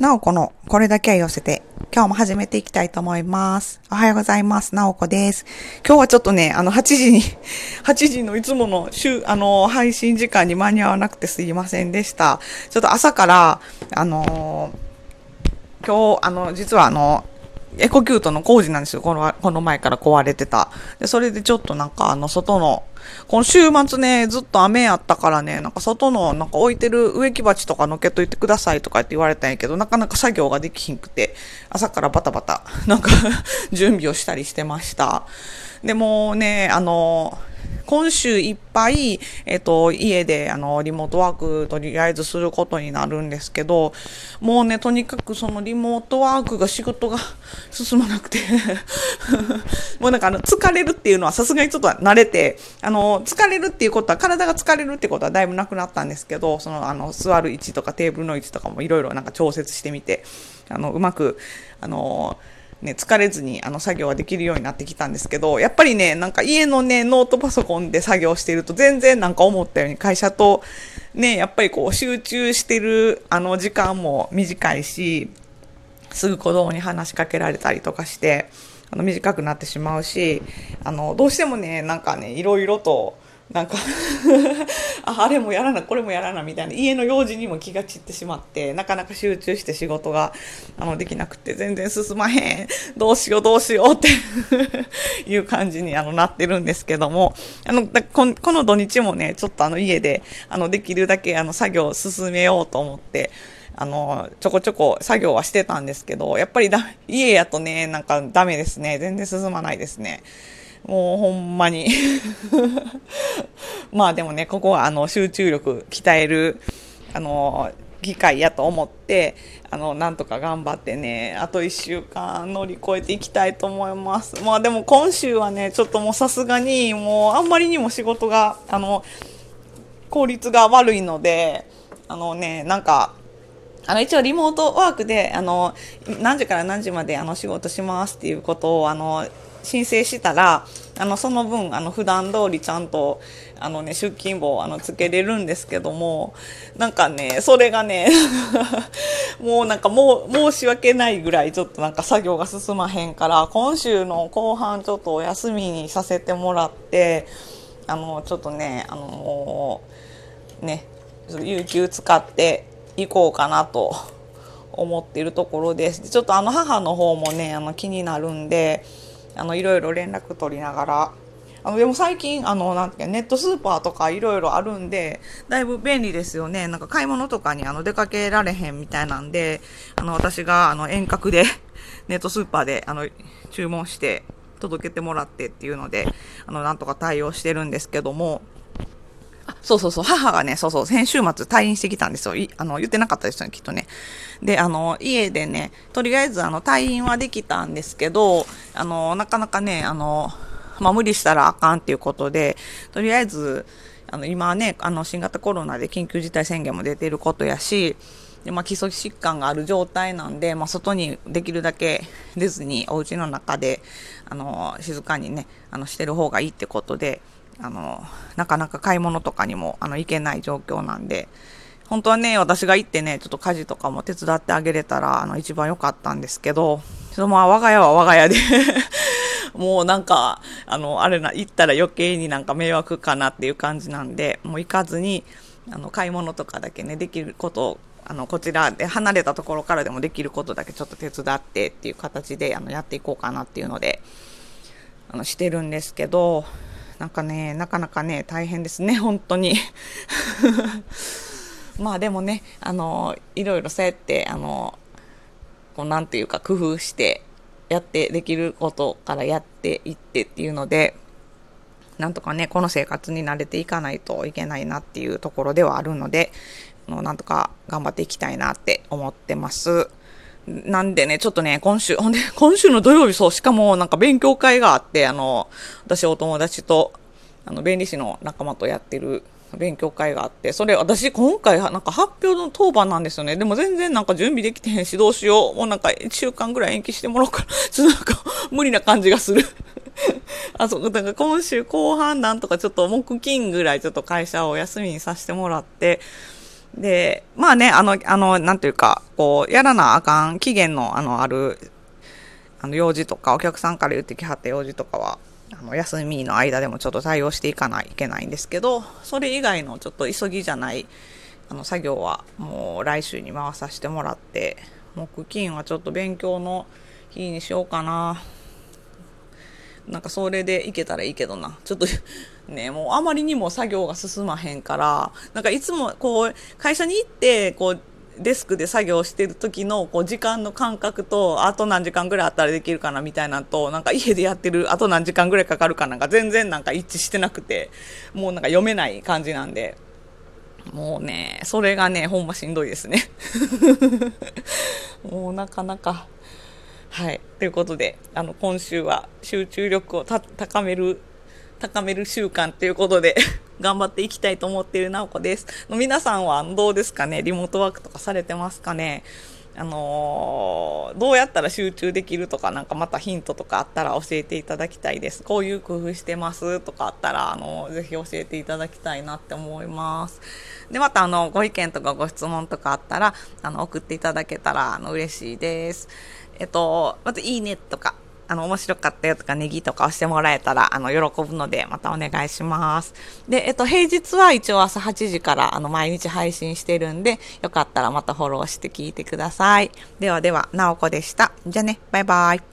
なおこのこれだけは寄せて、今日も始めていきたいと思います。おはようございます。なおこです。今日はちょっとね、あの、8時に、8時のいつもの週、あの、配信時間に間に合わなくてすいませんでした。ちょっと朝から、あの今日、あの、実はあの、エコキュートの工事なんですよ。この、この前から壊れてた。で、それでちょっとなんかあの、外の、この週末ね、ずっと雨やったからね、なんか外の、なんか置いてる植木鉢とかのけといてくださいとかって言われたんやけど、なかなか作業ができひんくて、朝からバタバタ、なんか 準備をしたりしてました。でもね、あの、今週いっぱい、えっと、家で、あの、リモートワークとりあえずすることになるんですけど、もうね、とにかくそのリモートワークが仕事が進まなくて、もうなんかあの、疲れるっていうのはさすがにちょっと慣れて、あの、疲れるっていうことは、体が疲れるってことはだいぶなくなったんですけど、その、あの、座る位置とかテーブルの位置とかもいろいろなんか調節してみて、あの、うまく、あの、ね、疲れずにあの作業はできるようになってきたんですけど、やっぱりね、なんか家のね、ノートパソコンで作業していると全然なんか思ったように会社とね、やっぱりこう集中してるあの時間も短いし、すぐ子供に話しかけられたりとかして、あの短くなってしまうし、あの、どうしてもね、なんかね、いろいろと、なんか あ、あれもやらな、これもやらな、みたいな、家の用事にも気が散ってしまって、なかなか集中して仕事が、あの、できなくて、全然進まへん、どうしよう、どうしようって いう感じに、あの、なってるんですけども、あの、ここの土日もね、ちょっとあの、家で、あの、できるだけ、あの、作業を進めようと思って、あの、ちょこちょこ作業はしてたんですけど、やっぱりだ、家やとね、なんかダメですね。全然進まないですね。もうほんまに。まあでもね、ここはあの集中力鍛える、あの、機会やと思って、あの、なんとか頑張ってね、あと1週間乗り越えていきたいと思います。まあでも今週はね、ちょっともうさすがに、もうあんまりにも仕事が、あの、効率が悪いので、あのね、なんか、あの一応リモートワークであの何時から何時まであの仕事しますっていうことをあの申請したらあのその分あの普段通りちゃんとあの、ね、出勤簿あのつけれるんですけどもなんかねそれがね もうなんかもう申し訳ないぐらいちょっとなんか作業が進まへんから今週の後半ちょっとお休みにさせてもらってあのちょっとねあのね有給使って行こうかなと思っているところです。でちょっとあの母の方もねあの気になるんであのいろいろ連絡取りながらあのでも最近あのなんてネットスーパーとかいろいろあるんでだいぶ便利ですよねなんか買い物とかにあの出かけられへんみたいなんであの私があの遠隔で ネットスーパーであの注文して届けてもらってっていうのであのなんとか対応してるんですけどもそうそうそう、母がね、そうそう、先週末退院してきたんですよ。あの、言ってなかったですよね、きっとね。で、あの、家でね、とりあえず、あの、退院はできたんですけど、あの、なかなかね、あの、まあ、無理したらあかんっていうことで、とりあえず、あの、今はね、あの、新型コロナで緊急事態宣言も出てることやし、でまあ、基礎疾患がある状態なんで、まあ、外にできるだけ出ずに、お家の中で、あの、静かにね、あの、してる方がいいってことで、あの、なかなか買い物とかにも、あの、行けない状況なんで、本当はね、私が行ってね、ちょっと家事とかも手伝ってあげれたら、あの、一番良かったんですけど、ちょっとまあ、我が家は我が家で もうなんか、あの、あれな、行ったら余計になんか迷惑かなっていう感じなんで、もう行かずに、あの、買い物とかだけね、できることを、あの、こちらで離れたところからでもできることだけちょっと手伝ってっていう形で、あの、やっていこうかなっていうので、あの、してるんですけど、なんかね、なかなかね、大変ですね、本当に。まあでもね、あの、いろいろそうやって、あの、こう、なんていうか、工夫して、やってできることからやっていってっていうので、なんとかね、この生活に慣れていかないといけないなっていうところではあるので、のなんとか頑張っていきたいなって思ってます。なんでね、ちょっとね、今週、ほんで、今週の土曜日、そう、しかもなんか勉強会があって、あの、私お友達と、あの、弁理士の仲間とやってる勉強会があって、それ私今回なんか発表の当番なんですよね。でも全然なんか準備できてへんし、どうしよう。もうなんか1週間ぐらい延期してもらおうかな。ちょっとなんか無理な感じがする。あ、そう、だから今週後半なんとかちょっと木金ぐらいちょっと会社をお休みにさせてもらって、で、まあね、あの、あの、なんていうか、こう、やらなあかん期限の、あの、ある、あの、用事とか、お客さんから言ってきはった用事とかは、あの、休みの間でもちょっと対応していかないといけないんですけど、それ以外のちょっと急ぎじゃない、あの、作業はもう来週に回させてもらって、木金はちょっと勉強の日にしようかな。なんかそれでいけたらいいけどな。ちょっと ね、もうあまりにも作業が進まへんから、なんかいつもこう、会社に行って、こう、デスクで作業してる時のこう時間の感覚と、あと何時間ぐらいあったらできるかなみたいなと、なんか家でやってるあと何時間ぐらいかかるかなんか全然なんか一致してなくて、もうなんか読めない感じなんで、もうね、それがね、ほんましんどいですね。もうなかなか。はい。ということで、あの、今週は集中力を高める、高める習慣ということで頑張っていきたいと思っているなおこです。皆さんはどうですかね？リモートワークとかされてますかね？あのー、どうやったら集中できるとか、なんかまたヒントとかあったら教えていただきたいです。こういう工夫してますとかあったら、あのー、ぜひ教えていただきたいなって思います。で、また、あの、ご意見とかご質問とかあったら、あの、送っていただけたら、あの、嬉しいです。えっと、まず、いいねとか、あの、面白かったよとか、ネギとか押してもらえたら、あの、喜ぶので、またお願いします。で、えっと、平日は一応朝8時から、あの、毎日配信してるんで、よかったらまたフォローして聞いてください。ではでは、なおこでした。じゃあね、バイバイ。